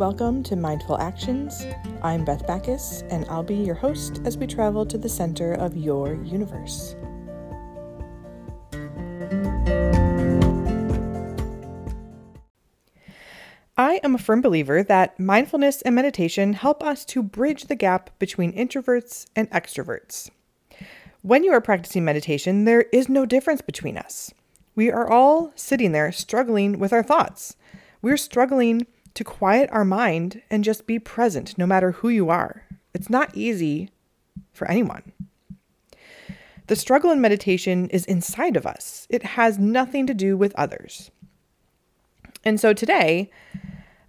Welcome to Mindful Actions. I'm Beth Backes, and I'll be your host as we travel to the center of your universe. I am a firm believer that mindfulness and meditation help us to bridge the gap between introverts and extroverts. When you are practicing meditation, there is no difference between us. We are all sitting there struggling with our thoughts. We're struggling to quiet our mind and just be present no matter who you are. It's not easy for anyone. The struggle in meditation is inside of us, it has nothing to do with others. And so today,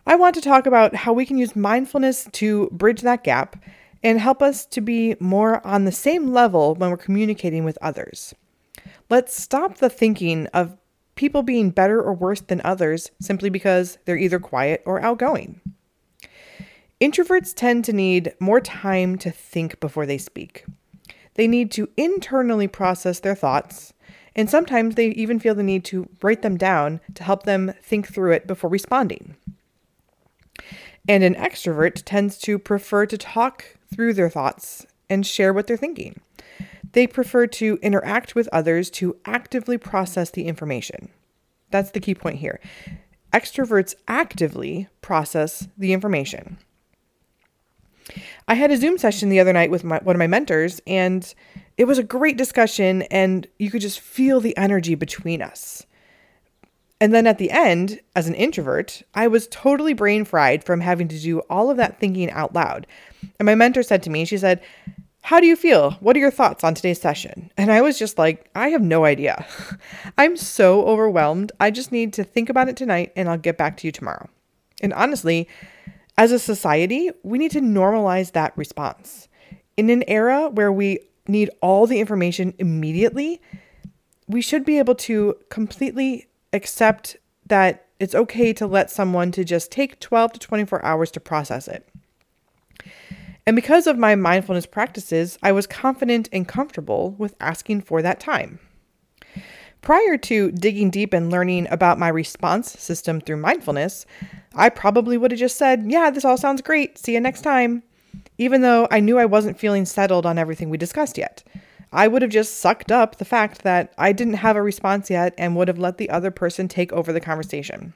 I want to talk about how we can use mindfulness to bridge that gap and help us to be more on the same level when we're communicating with others. Let's stop the thinking of people being better or worse than others simply because they're either quiet or outgoing. Introverts tend to need more time to think before they speak. They need to internally process their thoughts, and sometimes they even feel the need to write them down to help them think through it before responding. And an extrovert tends to prefer to talk through their thoughts and share what they're thinking. They prefer to interact with others to actively process the information. That's the key point here. Extroverts actively process the information. I had a Zoom session the other night with my, one of my mentors, and it was a great discussion, and you could just feel the energy between us. And then at the end, as an introvert, I was totally brain fried from having to do all of that thinking out loud. And my mentor said to me, she said, How do you feel? What are your thoughts on today's session? And I was just like, I have no idea. I'm so overwhelmed. I just need to think about it tonight and I'll get back to you tomorrow. And honestly, as a society, we need to normalize that response. In an era where we need all the information immediately, we should be able to completely accept that it's okay to let someone to just take 12 to 24 hours to process it. And because of my mindfulness practices, I was confident and comfortable with asking for that time. Prior to digging deep and learning about my response system through mindfulness, I probably would have just said, Yeah, this all sounds great. See you next time. Even though I knew I wasn't feeling settled on everything we discussed yet. I would have just sucked up the fact that I didn't have a response yet and would have let the other person take over the conversation.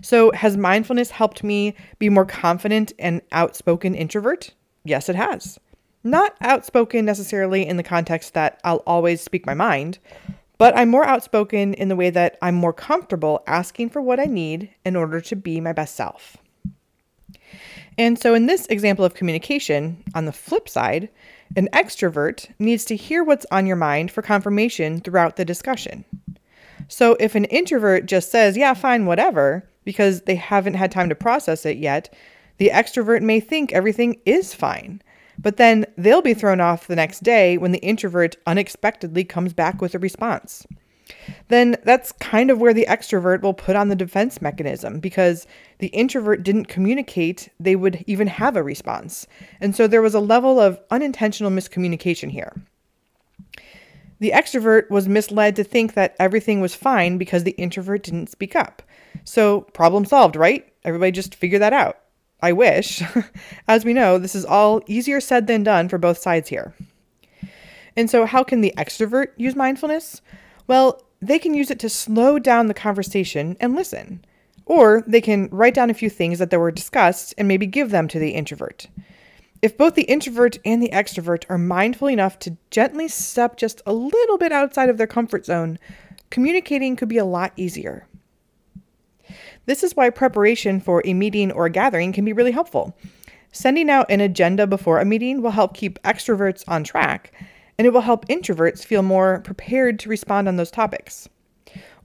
So, has mindfulness helped me be more confident and outspoken introvert? Yes, it has. Not outspoken necessarily in the context that I'll always speak my mind, but I'm more outspoken in the way that I'm more comfortable asking for what I need in order to be my best self. And so, in this example of communication, on the flip side, an extrovert needs to hear what's on your mind for confirmation throughout the discussion. So if an introvert just says, yeah, fine, whatever, because they haven't had time to process it yet, the extrovert may think everything is fine. But then they'll be thrown off the next day when the introvert unexpectedly comes back with a response then that's kind of where the extrovert will put on the defense mechanism because the introvert didn't communicate they would even have a response. And so there was a level of unintentional miscommunication here. The extrovert was misled to think that everything was fine because the introvert didn't speak up. So, problem solved, right? Everybody just figure that out. I wish. As we know, this is all easier said than done for both sides here. And so, how can the extrovert use mindfulness? Well, they can use it to slow down the conversation and listen. Or they can write down a few things that were discussed and maybe give them to the introvert. If both the introvert and the extrovert are mindful enough to gently step just a little bit outside of their comfort zone, communicating could be a lot easier. This is why preparation for a meeting or a gathering can be really helpful. Sending out an agenda before a meeting will help keep extroverts on track, and it will help introverts feel more prepared to respond on those topics.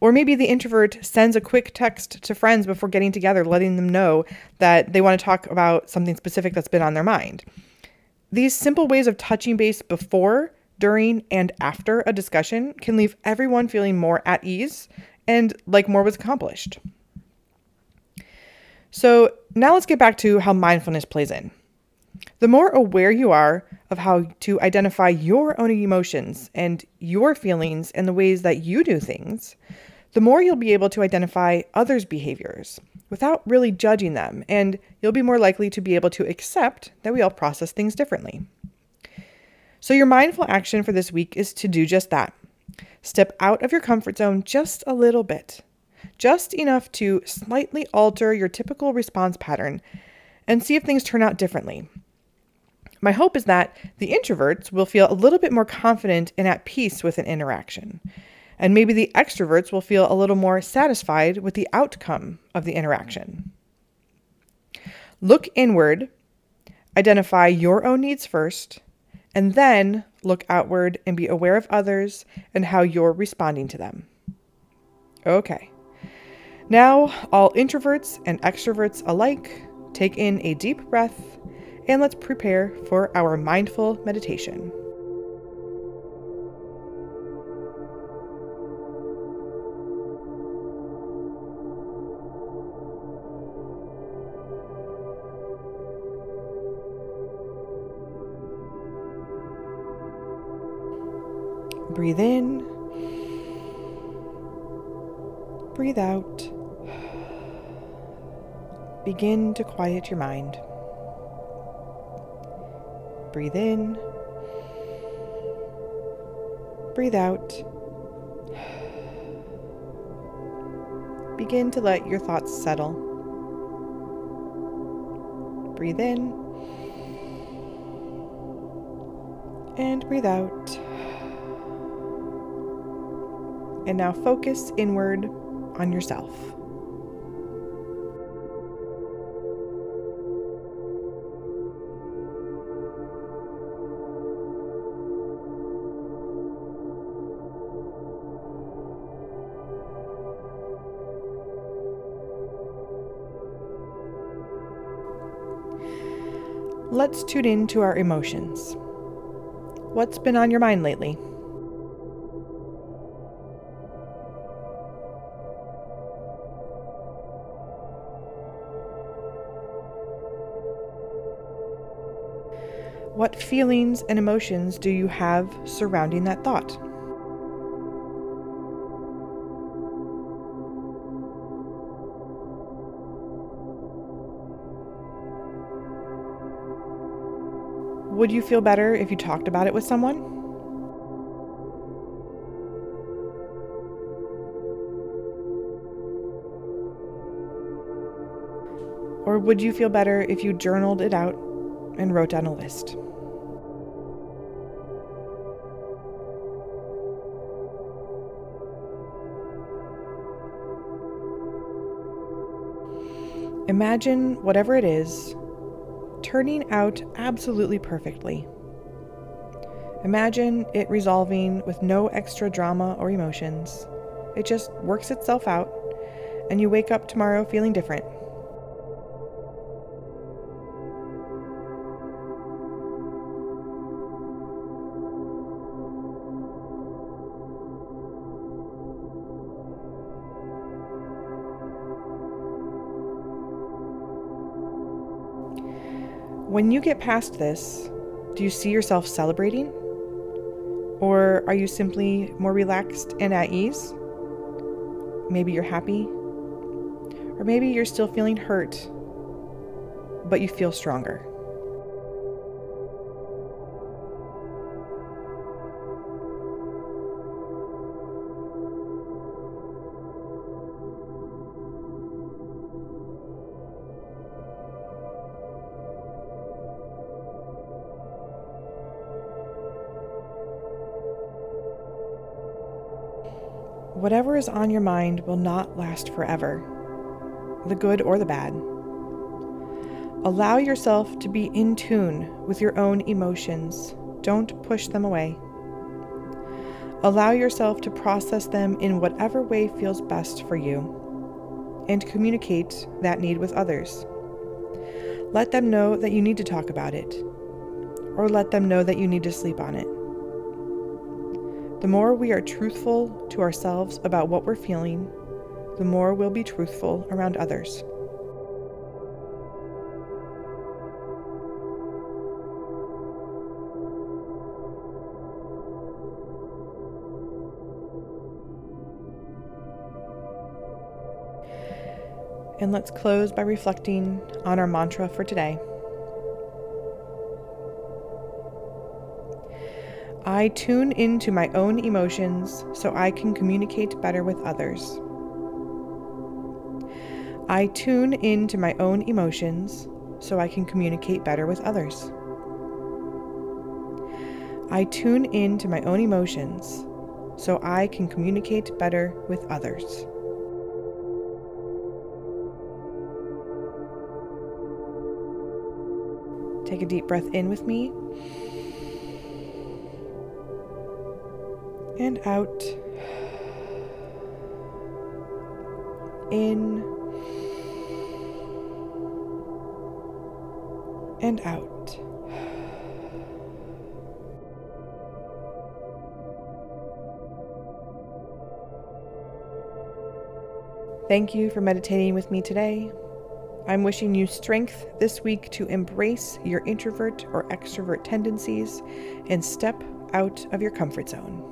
Or maybe the introvert sends a quick text to friends before getting together, letting them know that they want to talk about something specific that's been on their mind. These simple ways of touching base before, during, and after a discussion can leave everyone feeling more at ease and like more was accomplished. So, now let's get back to how mindfulness plays in. The more aware you are of how to identify your own emotions and your feelings and the ways that you do things, the more you'll be able to identify others' behaviors without really judging them, and you'll be more likely to be able to accept that we all process things differently. So, your mindful action for this week is to do just that. Step out of your comfort zone just a little bit, just enough to slightly alter your typical response pattern and see if things turn out differently. My hope is that the introverts will feel a little bit more confident and at peace with an interaction. And maybe the extroverts will feel a little more satisfied with the outcome of the interaction. Look inward, identify your own needs first, and then look outward and be aware of others and how you're responding to them. Okay. Now, all introverts and extroverts alike, take in a deep breath and let's prepare for our mindful meditation. Breathe in. Breathe out. Begin to quiet your mind. Breathe in. Breathe out. Begin to let your thoughts settle. Breathe in. And breathe out. And now focus inward on yourself. Let's tune in to our emotions. What's been on your mind lately? What feelings and emotions do you have surrounding that thought? Would you feel better if you talked about it with someone? Or would you feel better if you journaled it out and wrote down a list? Imagine whatever it is turning out absolutely perfectly. Imagine it resolving with no extra drama or emotions. It just works itself out, and you wake up tomorrow feeling different. When you get past this, do you see yourself celebrating? Or are you simply more relaxed and at ease? Maybe you're happy. Or maybe you're still feeling hurt, but you feel stronger. Whatever is on your mind will not last forever, the good or the bad. Allow yourself to be in tune with your own emotions. Don't push them away. Allow yourself to process them in whatever way feels best for you and communicate that need with others. Let them know that you need to talk about it, or let them know that you need to sleep on it. The more we are truthful to ourselves about what we're feeling, the more we'll be truthful around others. And let's close by reflecting on our mantra for today. I tune into my own emotions so I can communicate better with others. I tune into my own emotions so I can communicate better with others. I tune into my own emotions so I can communicate better with others. Take a deep breath in with me and out. In and out. Thank you for meditating with me today. I'm wishing you strength this week to embrace your introvert or extrovert tendencies and step out of your comfort zone.